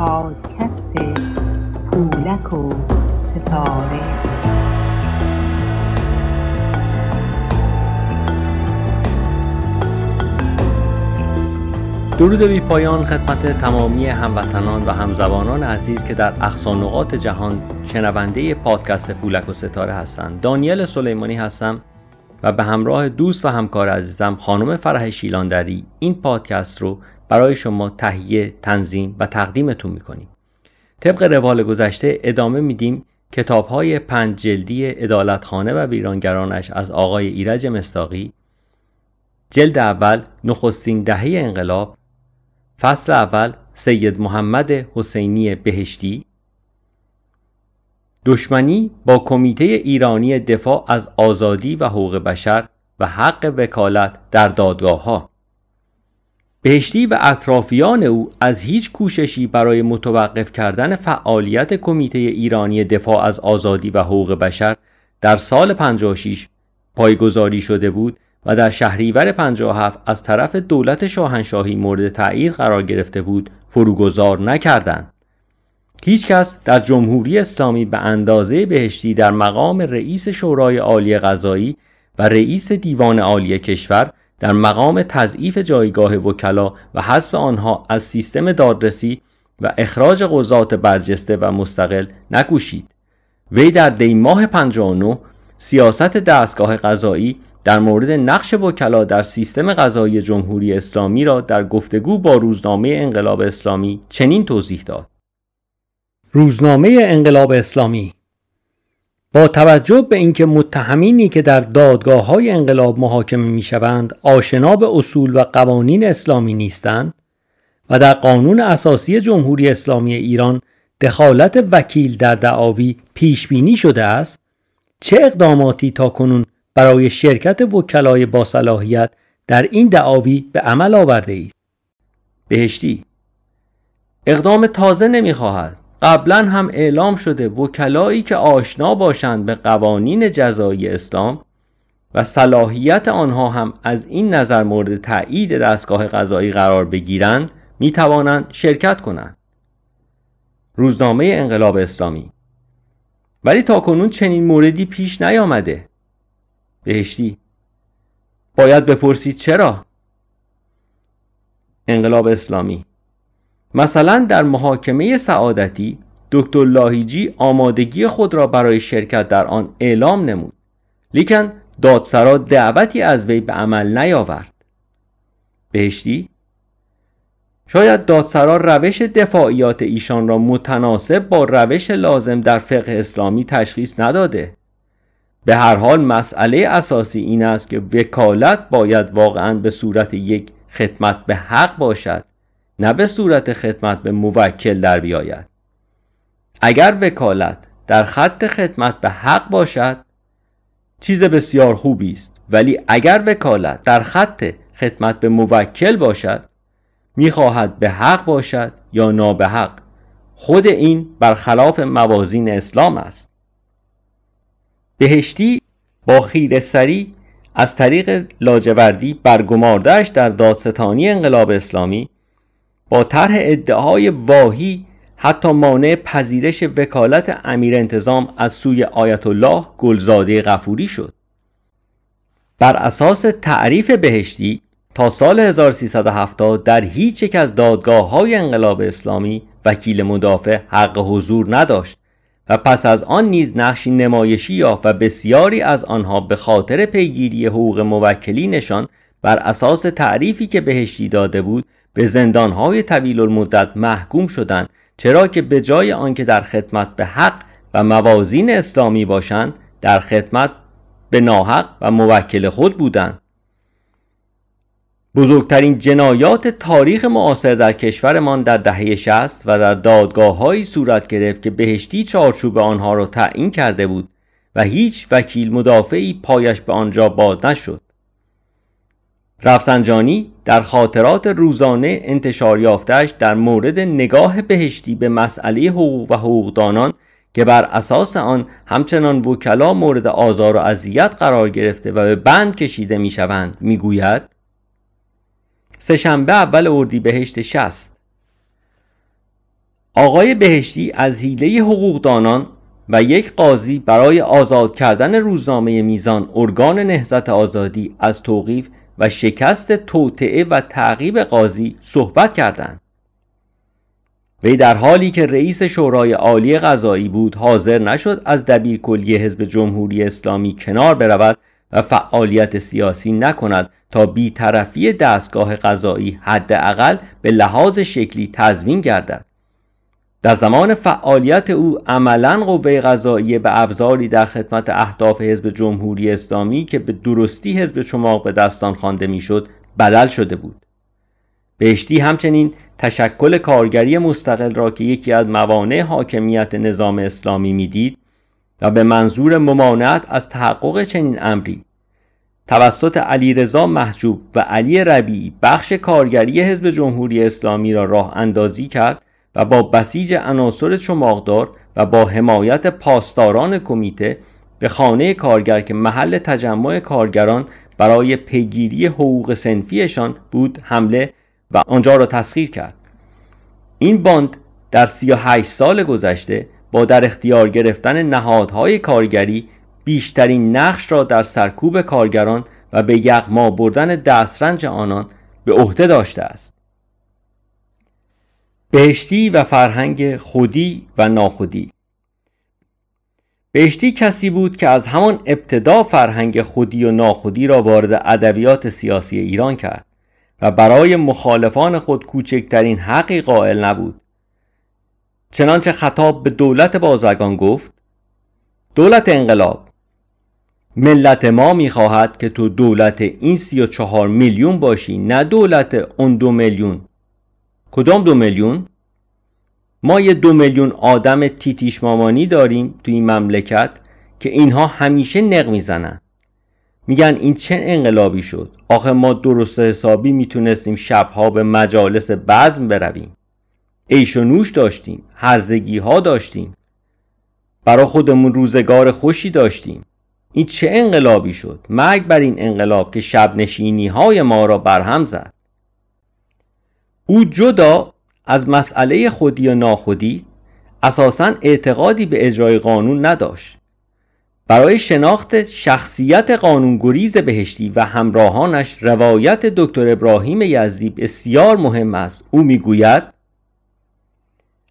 پادکست پولک و ستاره. درود بی پایان خدمت تمامی هموطنان و همزبانان عزیز که در اقصا نقاط جهان شنونده پادکست پولک و ستاره هستند. دانیل سلیمانی هستم و به همراه دوست و همکار عزیزم خانم فرح شیلاندری این پادکست رو برای شما تهیه، تنظیم و تقدیمتون می‌کنیم. طبق روال گذشته ادامه میدیم کتاب های پنج جلدی ادالتخانه و ویرانگرانش از آقای ایرج مستاقی. جلد اول نخستین دهه انقلاب. فصل اول سید محمد حسینی بهشتی. دشمنی با کمیته ایرانی دفاع از آزادی و حقوق بشر و حق وکالت در دادگاه ها بهشتی و اطرافیان او از هیچ کوششی برای متوقف کردن فعالیت کمیته ایرانی دفاع از آزادی و حقوق بشر در سال 56 پایگذاری شده بود و در شهریور 57 از طرف دولت شاهنشاهی مورد تایید قرار گرفته بود فروگذار نکردند. هیچکس در جمهوری اسلامی به اندازه بهشتی در مقام رئیس شورای عالی قضایی و رئیس دیوان عالی کشور در مقام تضعیف جایگاه وکلا و حذف آنها از سیستم دادرسی و اخراج قضات برجسته و مستقل نکوشید. وی در دی ماه 59 سیاست دستگاه قضایی در مورد نقش وکلا در سیستم قضایی جمهوری اسلامی را در گفتگو با روزنامه انقلاب اسلامی چنین توضیح داد. روزنامه انقلاب اسلامی با توجه به اینکه متهمینی که در دادگاه های انقلاب محاکمه می شوند آشنا به اصول و قوانین اسلامی نیستند و در قانون اساسی جمهوری اسلامی ایران دخالت وکیل در دعاوی پیش بینی شده است چه اقداماتی تا کنون برای شرکت وکلای با صلاحیت در این دعاوی به عمل آورده اید؟ بهشتی. اقدام تازه نمی‌خواهد. قبلا هم اعلام شده وکلایی که آشنا باشند به قوانین جزایی اسلام و صلاحیت آنها هم از این نظر مورد تایید دستگاه قضایی قرار بگیرند می توانند شرکت کنند. روزنامه انقلاب اسلامی. ولی تا کنون چنین موردی پیش نیامده. بهشتی باید بپرسید چرا؟ انقلاب اسلامی. مثلا در محاکمه سعادتی دکتر لاهیجی آمادگی خود را برای شرکت در آن اعلام نمود. لیکن دادسرا دعوتی از وی به عمل نیاورد. بهشتی شاید دادسرا روش دفاعیات ایشان را متناسب با روش لازم در فقه اسلامی تشخیص نداده. به هر حال مسئله اساسی این است که وکالت باید واقعا به صورت یک خدمت به حق باشد. نه به صورت خدمت به موکل در بیاید. اگر وکالت در خط خدمت به حق باشد چیز بسیار خوبی است. ولی اگر وکالت در خط خدمت به موکل باشد می‌خواهد به حق باشد یا نابحق. خود این برخلاف موازین اسلام است. بهشتی با خیر سری از طریق لاجوردی برگماردهش در دادستانی انقلاب اسلامی با طرح ادعای واهی حتی مانع پذیرش وکالت امیر انتظام از سوی آیت الله گلزاده غفوری شد. بر اساس تعریف بهشتی تا سال 1370 در هیچ یک از دادگاه های انقلاب اسلامی وکیل مدافع حق حضور نداشت و پس از آن نیز نقشی نمایشی یافت و بسیاری از آنها به خاطر پیگیری حقوق موکلینشان بر اساس تعریفی که بهشتی داده بود به زندانهای طویل المدت محکوم شدند چرا که به جای آنکه در خدمت به حق و موازین اسلامی باشند در خدمت به ناحق و موکل خود بودند. بزرگترین جنایات تاریخ معاصر در کشورمان در دهه 60 و در دادگاه صورت گرفت که بهشتی چارچوب آنها را تعیین کرده بود و هیچ وکیل مدافعی پایش به آنجا باز نشد. رفسنجانی در خاطرات روزانه انتشار یافتش در مورد نگاه بهشتی به مسئله حقوق و حقوقدانان که بر اساس آن همچنان وکلا مورد آزار و اذیت قرار گرفته و به بند کشیده می‌شوند می‌گوید سهشنبه اول اردیبهشت شست آقای بهشتی از حیله حقوقدانان و یک قاضی برای آزاد کردن روزنامه میزان ارگان نهزت آزادی از توقیف و شکست توطعه و تعقیب قاضی صحبت کردند. وی در حالی که رئیس شورای عالی قضایی بود حاضر نشد از دبیرکلی حزب جمهوری اسلامی کنار برود و فعالیت سیاسی نکند تا بیطرفی دستگاه قضایی حداقل به لحاظ شکلی تضمین گردد. در زمان فعالیت او عملا قوه قضاییه به ابزاری در خدمت اهداف حزب جمهوری اسلامی که به درستی حزب چماق به دستان خوانده می‌شد بدل شده بود. بهشتی همچنین تشکل کارگری مستقل را که یکی از موانع حاکمیت نظام اسلامی می‌دید و به منظور ممانعت از تحقق چنین امری توسط علیرضا محجوب و علی ربیعی بخش کارگری حزب جمهوری اسلامی را راه اندازی کرد و با بسیج عناصر چماقدار و با حمایت پاسداران کمیته به خانه کارگر که محل تجمع کارگران برای پیگیری حقوق سنفیشان بود حمله و آنجا را تسخیر کرد. این باند در 38 سال گذشته با در اختیار گرفتن نهادهای کارگری بیشترین نقش را در سرکوب کارگران و به یغما بردن دسترنج آنان به عهده داشته است. بهشتی و فرهنگ خودی و ناخودی. بهشتی کسی بود که از همان ابتدا فرهنگ خودی و ناخودی را وارد ادبیات سیاسی ایران کرد و برای مخالفان خود کوچکترین حقی قائل نبود. چنانچه خطاب به دولت بازرگان گفت دولت انقلاب ملت ما می‌خواهد که تو دولت این سی و چهار میلیون باشی نه دولت اون دو میلیون. کدام دو میلیون؟ ما یه دو میلیون آدم تیتیش مامانی داریم تو این مملکت که اینها همیشه نق می‌زنن. میگن این چه انقلابی شد؟ آخه ما درست حسابی می‌تونستیم شبها به مجالس بزم برویم. عیش و نوش داشتیم هرزگی ها داشتیم. برا خودمون روزگار خوشی داشتیم. این چه انقلابی شد؟ مرگ بر این انقلاب که شب نشینی های ما را برهم زد. او جدا از مسئله خودی و ناخودی اساسا اعتقادی به اجرای قانون نداشت. برای شناخت شخصیت قانونگریز بهشتی و همراهانش روایت دکتر ابراهیم یزدی بسیار مهم است او می‌گوید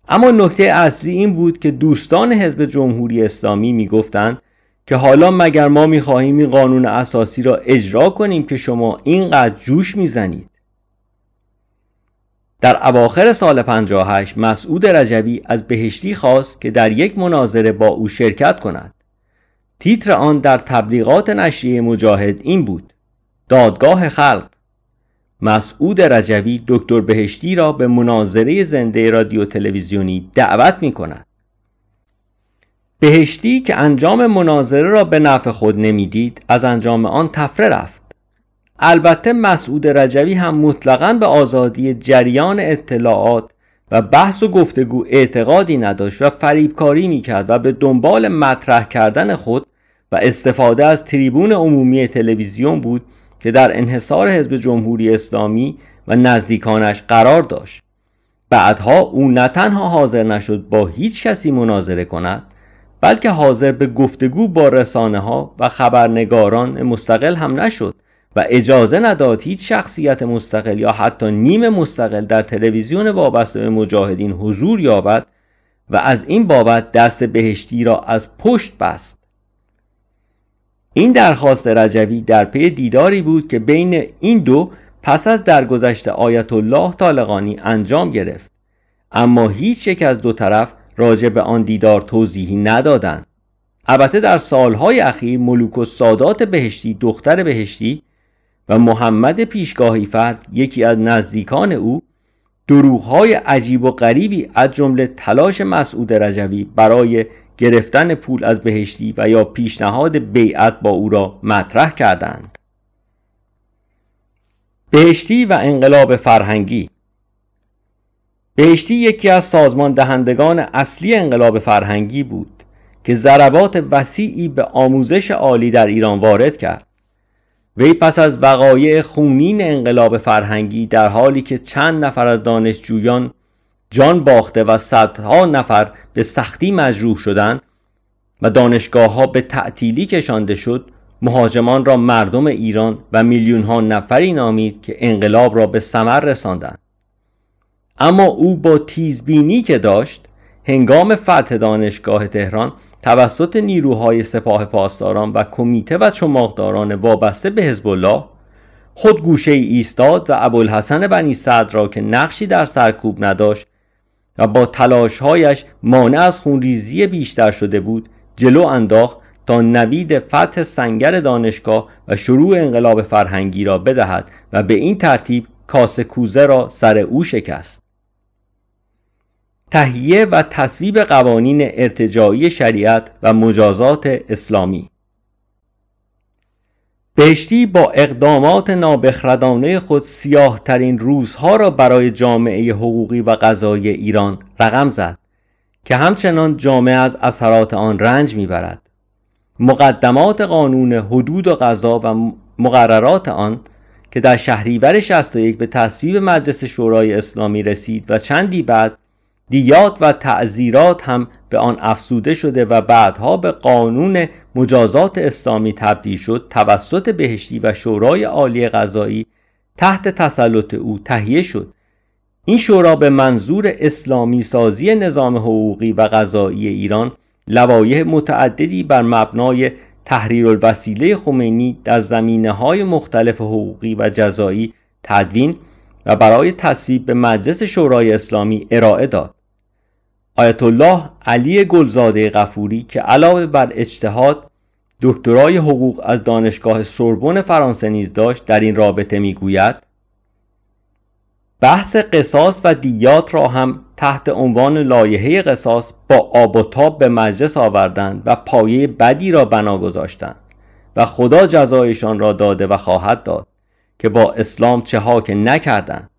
اما نکته اصلی این بود که دوستان حزب جمهوری اسلامی می‌گفتند که حالا مگر ما می‌خواهیم این قانون اساسی را اجرا کنیم که شما اینقدر جوش می‌زنید؟ در اواخر سال 58 مسعود رجبی از بهشتی خواست که در یک مناظره با او شرکت کند. تیتر آن در تبلیغات نشریه مجاهد این بود دادگاه خلق مسعود رجوی دکتر بهشتی را به مناظره زنده رادیو تلویزیونی دعوت می کند. بهشتی که انجام مناظره را به نفع خود نمی‌دید از انجام آن تفره رفت. البته مسعود رجوی هم مطلقا به آزادی جریان اطلاعات و بحث و گفتگو اعتقادی نداشت و فریبکاری می‌کرد و به دنبال مطرح کردن خود و استفاده از تریبون عمومی تلویزیون بود که در انحصار حزب جمهوری اسلامی و نزدیکانش قرار داشت. بعدها او نه تنها حاضر نشد با هیچ کسی مناظره کند بلکه حاضر به گفتگو با رسانه ها و خبرنگاران مستقل هم نشد. و اجازه نداد هیچ شخصیت مستقل یا حتی نیم مستقل در تلویزیون وابسته به مجاهدین حضور یابد و از این بابت دست بهشتی را از پشت بست. این درخواست رجوی در پی دیداری بود که بین این دو پس از درگذشت آیت الله طالقانی انجام گرفت. اما هیچ یک از دو طرف راجع به آن دیدار توضیحی ندادند. البته در سالهای اخیر ملوک و سادات بهشتی دختر بهشتی و محمد پیشگاهی فرد یکی از نزدیکان او دروغهای عجیب و غریبی از جمله تلاش مسعود رجوی برای گرفتن پول از بهشتی و یا پیشنهاد بیعت با او را مطرح کردند. بهشتی و انقلاب فرهنگی بهشتی یکی از سازمان دهندگان اصلی انقلاب فرهنگی بود که ضربات وسیعی به آموزش عالی در ایران وارد کرد. وی پس از وقایع خونین انقلاب فرهنگی در حالی که چند نفر از دانشجویان جان باخته و صدها نفر به سختی مجروح شدند و دانشگاه ها به تعطیلی کشانده شد مهاجمان را مردم ایران و میلیون ها نفری نامید که انقلاب را به ثمر رساندند. اما او با تیزبینی که داشت هنگام فتح دانشگاه تهران توسط نیروهای سپاه پاسداران و کمیته و شماغداران وابسته به حزب الله خود گوشه ای ایستاد و ابوالحسن بنی صدر را که نقشی در سرکوب نداشت و با تلاشهایش مانع از خونریزی بیشتر شده بود جلو انداخت تا نوید فتح سنگر دانشگاه و شروع انقلاب فرهنگی را بدهد و به این ترتیب کاسه کوزه را سر او شکست. تهیه و تصویب قوانین ارتجاعی شریعت و مجازات اسلامی. بهشتی با اقدامات نابخردانه خود سیاه ترین روزها را برای جامعه حقوقی و قضایی ایران رقم زد که همچنان جامعه از اثرات آن رنج می‌برد. مقدمات قانون حدود و قضا و مقررات آن که در شهریور 61 به تصویب مجلس شورای اسلامی رسید و چندی بعد دیات و تعذیرات هم به آن افسوده شده و بعدها به قانون مجازات اسلامی تبدیل شد توسط بهشتی و شورای عالی قضایی تحت تسلط او تهیه شد. این شورا به منظور اسلامی سازی نظام حقوقی و قضایی ایران لوایح متعددی بر مبنای تحریر الوسیله خمینی در زمینه های مختلف حقوقی و جزایی تدوین و برای تصویب به مجلس شورای اسلامی ارائه داد. آیت الله علی گلزاده غفوری که علاوه بر اجتهاد دکترای حقوق از دانشگاه سوربن فرانسه نیز داشت در این رابطه می‌گوید بحث قصاص و دیات را هم تحت عنوان لایحه قصاص با آب و تاب به مجلس آوردند و پایه بدی را بنا گذاشتند و خدا جزایشان را داده و خواهد داد که با اسلام چه ها که نکردند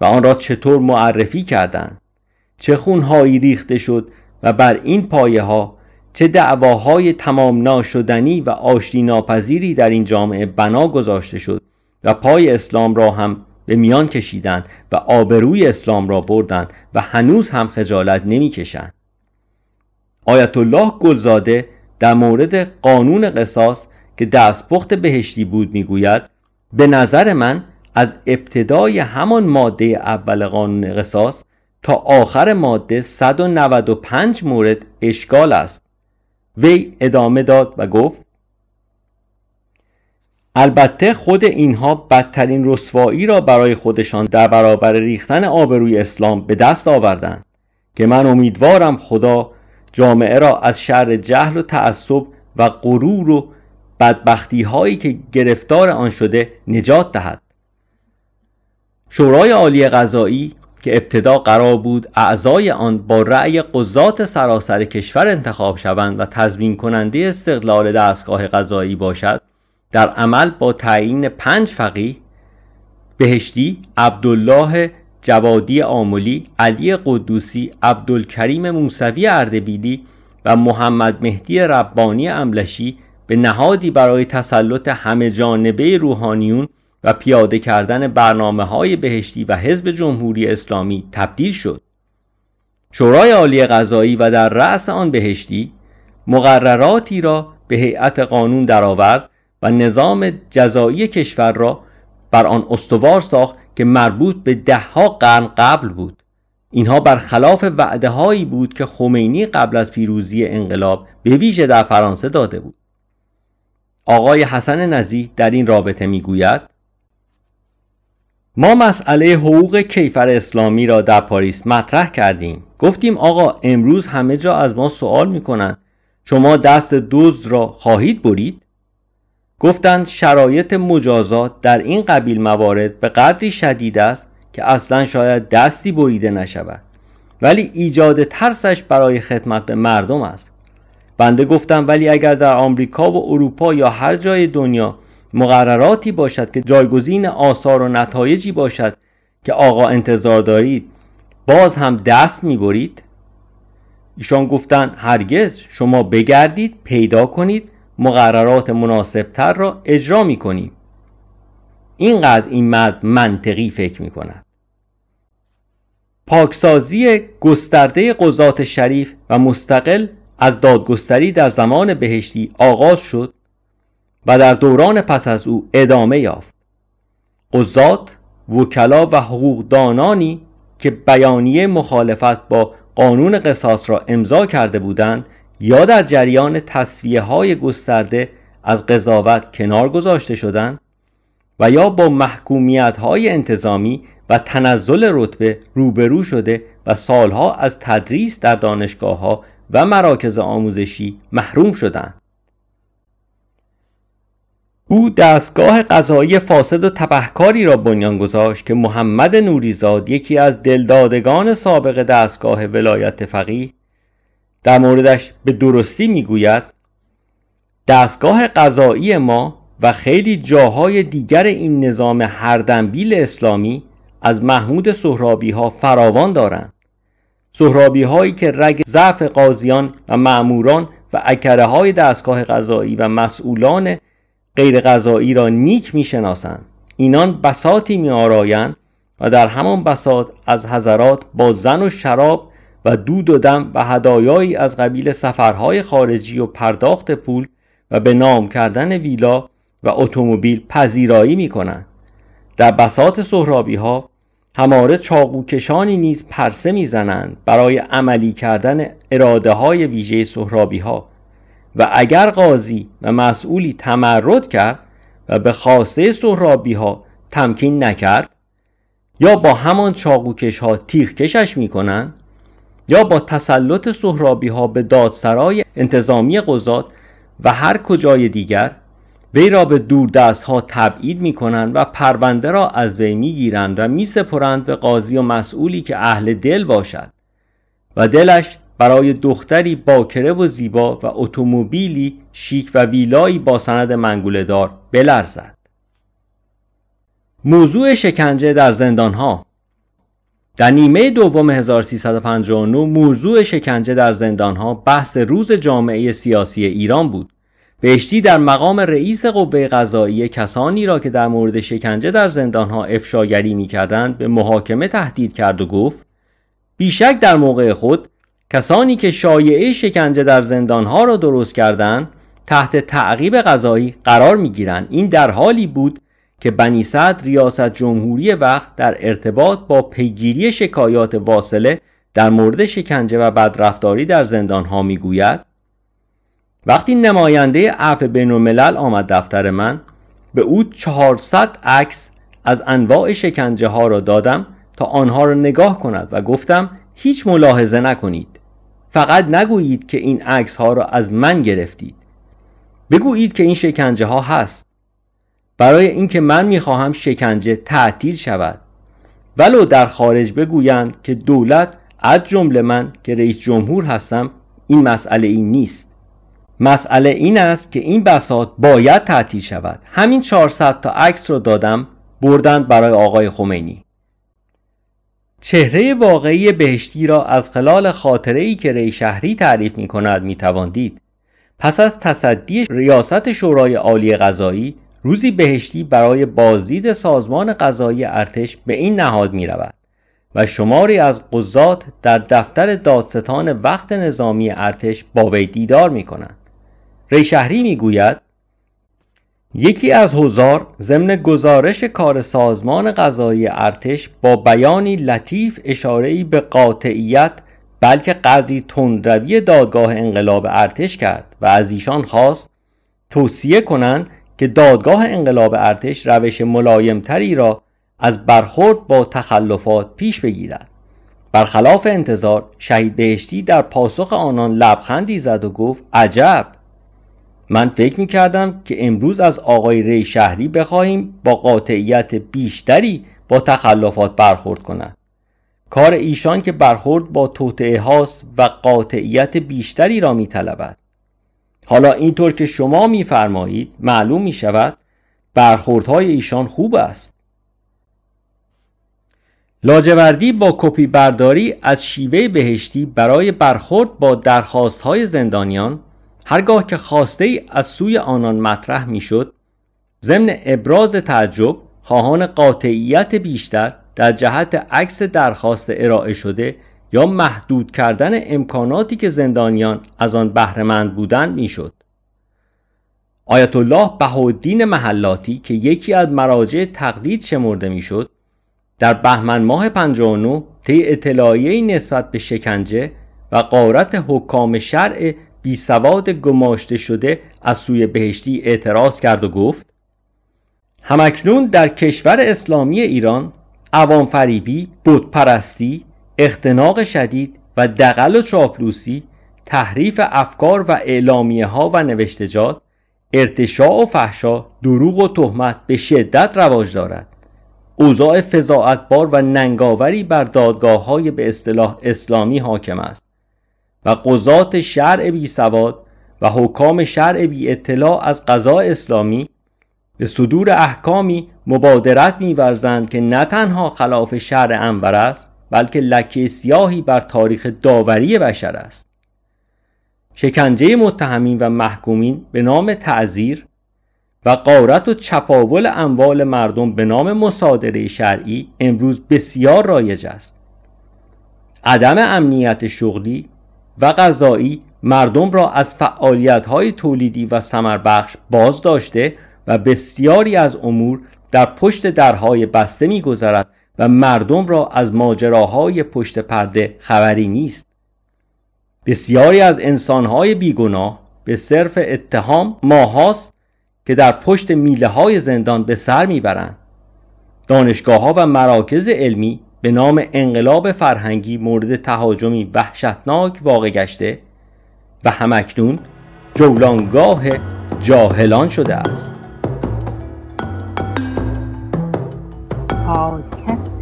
و آن را چطور معرفی کردند چه خونهایی ریخته شد و بر این پایه ها چه دعواهای تمام ناشدنی و آشتی ناپذیری در این جامعه بنا گذاشته شد و پای اسلام را هم به میان کشیدند و آبروی اسلام را بردند و هنوز هم خجالت نمی‌کشند آیت الله گلزاده در مورد قانون قصاص که دستپخت بهشتی بود می‌گوید به نظر من از ابتدای همان ماده اول قانون قصاص تا آخر ماده 195 مورد اشکال است. وی ادامه داد و گفت البته خود اینها بدترین رسوایی را برای خودشان در برابر ریختن آبروی اسلام به دست آوردند که من امیدوارم خدا جامعه را از شر جهل و تعصب و غرور و بدبختی هایی که گرفتار آن شده نجات دهد. شورای عالی قضایی که ابتدا قرار بود اعضای آن با رأی قضات سراسر کشور انتخاب شوند و تضمین کننده استقلال دستگاه قضایی باشد در عمل با تعیین پنج فقیه بهشتی عبدالله جوادی آملی علی قدوسی عبدالکریم موسوی اردبیلی و محمد مهدی ربانی املشی به نهادی برای تسلط همه جانبه روحانیون و پیاده کردن برنامه های بهشتی و حزب جمهوری اسلامی تبدیل شد. شورای عالی قضایی و در رأس آن بهشتی مقرراتی را به هیئت قانون درآورد و نظام جزایی کشور را بر آن استوار ساخت که مربوط به دهها قرن قبل بود. اینها برخلاف وعده هایی بود که خمینی قبل از پیروزی انقلاب به ویژه در فرانسه داده بود. آقای حسن نزی در این رابطه می‌گوید ما مسئله حقوق کیفر اسلامی را در پاریس مطرح کردیم. گفتیم آقا امروز همه جا از ما سوال می‌کنند شما دست دزد را خواهید برید؟ گفتند شرایط مجازات در این قبیل موارد به قدری شدید است که اصلا شاید دستی بریده نشود. ولی ایجاد ترسش برای خدمت به مردم است. بنده گفتم ولی اگر در آمریکا و اروپا یا هر جای دنیا مقرراتی باشد که جایگزین آثار و نتایجی باشد که آقا انتظار دارید باز هم دست می‌برید؟ ایشان گفتند هرگز شما بگردید پیدا کنید مقررات مناسبتر را اجرا می کنیم اینقدر این مرد منطقی فکر می کند پاکسازی گسترده قضات شریف و مستقل از دادگستری در زمان بهشتی آغاز شد. و در دوران پس از او ادامه یافت قضات وکلا و حقوقدانانی که بیانیه مخالفت با قانون قصاص را امضا کرده بودند یا در جریان تصویه های گسترده از قضاوت کنار گذاشته شدند و یا با محکومیت های انتظامی و تنزل رتبه روبرو شده و سالها از تدریس در دانشگاه ها و مراکز آموزشی محروم شدند. او دستگاه قضایی فاسد و تبهکاری را بنیان گذاشت که محمد نوریزاد یکی از دلدادگان سابق دستگاه ولایت فقیه در موردش به درستی می‌گوید دستگاه قضایی ما و خیلی جاهای دیگر این نظام هردنبیل اسلامی از محمود سهرابی ها فراوان دارند. سهرابی هایی که رگ ضعف قاضیان و معموران و اکره های دستگاه قضایی و مسئولان غیر قضایی را نیک می‌شناسند اینان بساتی می آرایند و در همان بساط از حضرات با زن و شراب و دود و دم و هدایایی از قبیل سفرهای خارجی و پرداخت پول و به نام کردن ویلا و اتومبیل پذیرایی می کنند. در بساط سهرابی ها هماره چاقوکشانی نیز پرسه می‌زنند برای عملی کردن اراده های ویژه سهرابی ها و اگر قاضی و مسئولی تمرد کرد و به خواسته سهرابی ها تمکین نکرد یا با همان چاقوکش ها تیغ کشش می کنند یا با تسلط سهرابی ها به دادسرای انتظامی قضات و هر کجای دیگر وی را به دست ها تبعید می کنند و پرونده را از وی می گیرند و می سپرند به قاضی و مسئولی که اهل دل باشد. و دلش برای دختری باکره و زیبا و اتومبیلی شیک و ویلایی با سند منگوله دار بلرزد. موضوع شکنجه در زندان ها در نیمه دوم 1359 موضوع شکنجه در زندان ها بحث روز جامعه سیاسی ایران بود. بهشتی در مقام رئیس قوه قضایی کسانی را که در مورد شکنجه در زندانها افشاگری می‌کردند به محاکمه تهدید کرد و گفت بیشک در موقع خود کسانی که شایعه شکنجه در زندانها را درست کردند تحت تعقیب قضایی قرار می‌گیرند. این در حالی بود که بنی صدر ریاست جمهوری وقت در ارتباط با پیگیری شکایات واصله در مورد شکنجه و بدرفتاری در زندانها می‌گوید وقتی نماینده عفو بین الملل آمد دفتر من به او 400 عکس از انواع شکنجه ها را دادم تا آنها را نگاه کند و گفتم هیچ ملاحظه نکنید. فقط نگویید که این عکس ها را از من گرفتید. بگویید که این شکنجه ها هست. برای اینکه من می‌خواهم شکنجه تعطیل شود. ولو در خارج بگویند که دولت از جمله من که رئیس جمهور هستم این مسئله این نیست. مسئله این است که این بساط باید تعطیل شود. همین 400 تا عکس رو دادم بردند برای آقای خمینی. چهره واقعی بهشتی را از خلال خاطره ای که ری شهری تعریف می کند می توان دید. پس از تصدی ریاست شورای عالی قضایی روزی بهشتی برای بازدید سازمان قضایی ارتش به این نهاد می رود و شماری از قضات در دفتر دادستان وقت نظامی ارتش با وی دیدار می کنند. ریشهری می‌گوید یکی از هزار ضمن گزارش کار سازمان قضایی ارتش با بیانی لطیف اشاره‌ای به قاطعیت بلکه قدری تندروی دادگاه انقلاب ارتش کرد و از ایشان خواست توصیه کنند که دادگاه انقلاب ارتش روش ملایمتری را از برخورد با تخلفات پیش بگیرد. برخلاف انتظار شهید بهشتی در پاسخ آنان لبخندی زد و گفت عجب! من فکر می کردم که امروز از آقای ری شهری بخواهیم با قاطعیت بیشتری با تخلفات برخورد کند کار ایشان که برخورد با توطعه هاست و قاطعیت بیشتری را می طلبد. حالا اینطور که شما میفرمایید معلوم می شود برخوردهای ایشان خوب است لاجوردی با کپی برداری از شیوه بهشتی برای برخورد با درخواست های زندانیان هرگاه که خواسته ای از سوی آنان مطرح می‌شد ضمن ابراز تعجب خواهان قاطعیت بیشتر در جهت عکس درخواست ارائه شده یا محدود کردن امکاناتی که زندانیان از آن بهرهمند بودند می‌شد. آیت الله بهالدین محلاتی که یکی از مراجع تقلید شمرده می‌شد در بهمن ماه 59 طی اطلاعیه نسبت به شکنجه و قارت حکام شرع بی سواد گماشته شده از سوی بهشتی اعتراض کرد و گفت همکنون در کشور اسلامی ایران عوام فریبی، بودپرستی، اختناق شدید و دقل و چاپلوسی، تحریف افکار و اعلامیه ها و نوشتجات، ارتشاع و فحشا، دروغ و تهمت به شدت رواج دارد. اوضاع فضاعتبار و ننگاوری بر دادگاه های به اصطلاح اسلامی حاکم است و قضات شرع بی سواد و حکام شرع بی اطلاع از قضاء اسلامی به صدور احکامی مبادرت میورزند که نه تنها خلاف شرع انور است بلکه لکه سیاهی بر تاریخ داوری بشر است. شکنجه متهمین و محکومین به نام تعذیر و قارت و چپاول اموال مردم به نام مصادره شرعی امروز بسیار رایج است. عدم امنیت شغلی و غذایی مردم را از فعالیت های تولیدی و سمربخش باز داشته و بسیاری از امور در پشت درهای بسته میگذرد و مردم را از ماجراهای پشت پرده خبری نیست. بسیاری از انسانهای بیگناه به صرف اتهام ماهاست که در پشت میله های زندان به سر می‌برند. دانشگاه ها و مراکز علمی به نام انقلاب فرهنگی مورد تهاجمی وحشتناک واقع گشته و همکنون جولانگاه جاهلان شده است. پادکست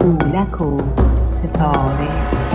پولک و ستاره